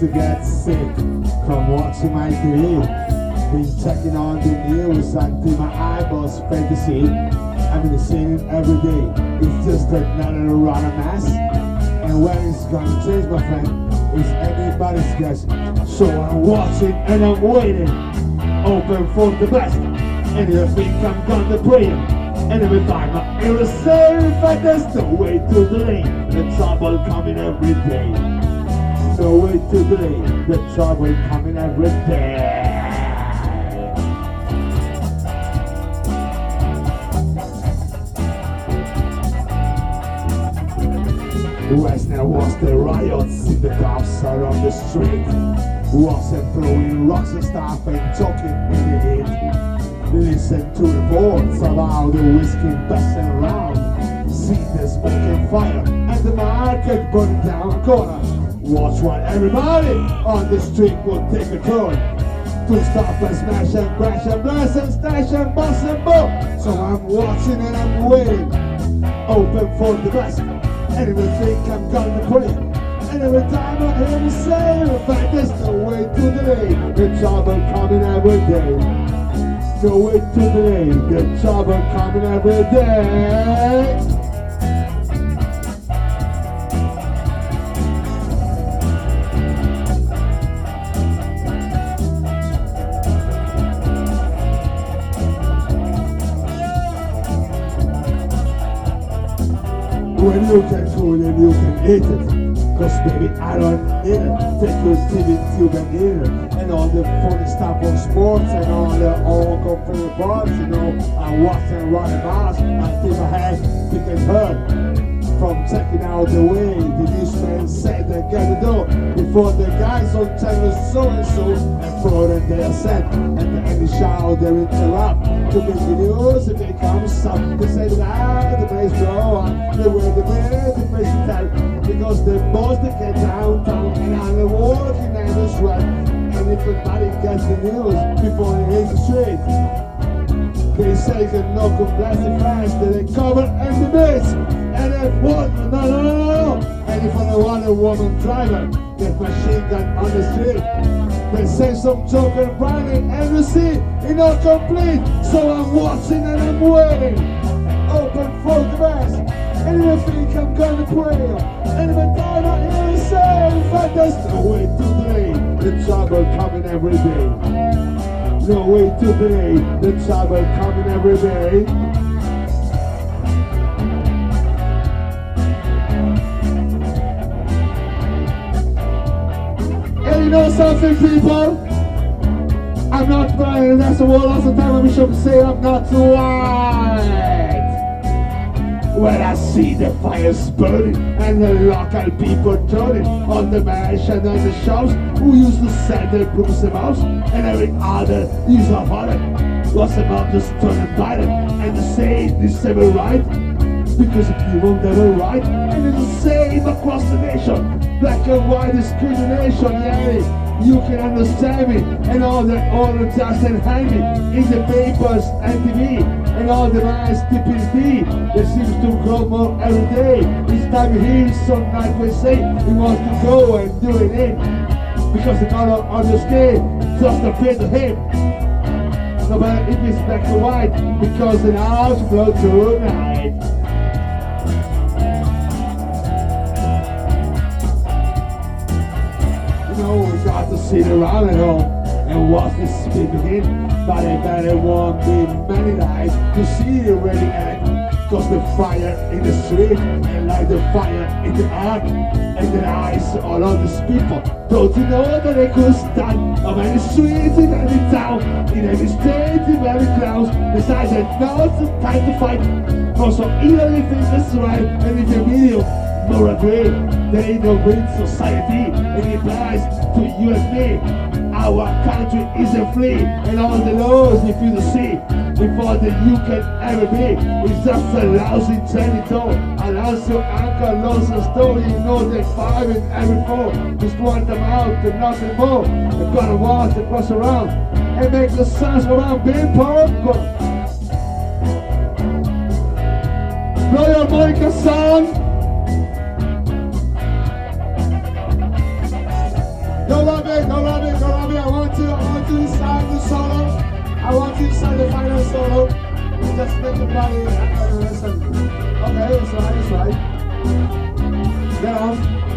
to get sick from watching my TV. Been checking on the news until my eyeballs fade to see. I'm in the scene every day. It's just another run of mess. And when it's gonna change, my friend, is anybody's guess. So I'm watching and I'm waiting, open for the best. And you think I'm gonna pray and every time I hear a say, but there's no way to delay the trouble coming every day. No way to delay the trouble coming every day. West now was the riots the cops are on the street. Wasn't throwing rocks and stuff and talking in the heat. Listen to the reports how the whiskey passing around. See the smoke and fire and the market burning down corner. Watch what everybody on the street will take a turn. To stop and smash and crash and blast and stash and bust and boom. So I'm watching and I'm waiting, open for the best. And think I'm gonna it, and every time I hear you say, in fact, no way to delay the trouble coming every day. No way to delay the trouble coming every day. You can food and you can eat it. Cause baby, I don't need it. Take your TV tube and eat it. And all the funny stuff on sports and all the all comfort bars, you know. I watch and run miles until my head became hurt. From checking out the way the newsman said they gotta do before the on channel so and so. And for them they said and the any shout they interrupt to make the news if they come up they say that the place go on they were the man the to tell because the boss they get downtown and I'm walking down the street and if everybody gets the news before they hit the street they say they knock on plastic fast, they cover and the base. A woman driver, get machine gun on the street. They say some joker running and you see it not complete. So I'm watching and I'm waiting. Open for the best. And I think I'm gonna pray, and if I die not you say, in fact there's no way to delay the trouble coming every day. No way to delay the trouble coming every day. Know something, people? I'm not and that's the whole lots of time I'm sure to say I'm not white. When I see the fires burning and the local people turning on the mansion and the shops who used to sell their brooms and mouse and every other use of honor was about just turning violent and to say this ever right because if you won't ever right. And it's the same across the nation. Black and white discrimination yeah you can understand me. And all the all the dust and hang me in the papers and TV and all the nice stupidity that seems to grow more every day. Each time you hear some night we say he want to go and do it in. Because they cannot understand just a bit of him. No matter if it's black or white because house blow tonight. Around at home and watch this spin begin. But I bet won't be many nights to see the ready end. Cause the fire in the street and like the fire in the heart and the eyes all of these people. Don't you know that they could stand on any street in any town, in any state, in every clowns. Besides that now it's the time to fight. Some either if it's right and if you video more agree. There ain't no great society. It applies to and me. Our country isn't free, and all the laws you to see before that you can ever be. It's just a lousy territory, a to anchor loves a story, you know they five in every four. Just want them out and nothing more. They got a walk to cross around and make the sounds around being popcorn. Blow your Monica song. It, don't love it, don't love it. I want to, I want to sign the solo. I want to sign the final solo. Just make the body uh, listen. Okay, it's right, it's right. Get on.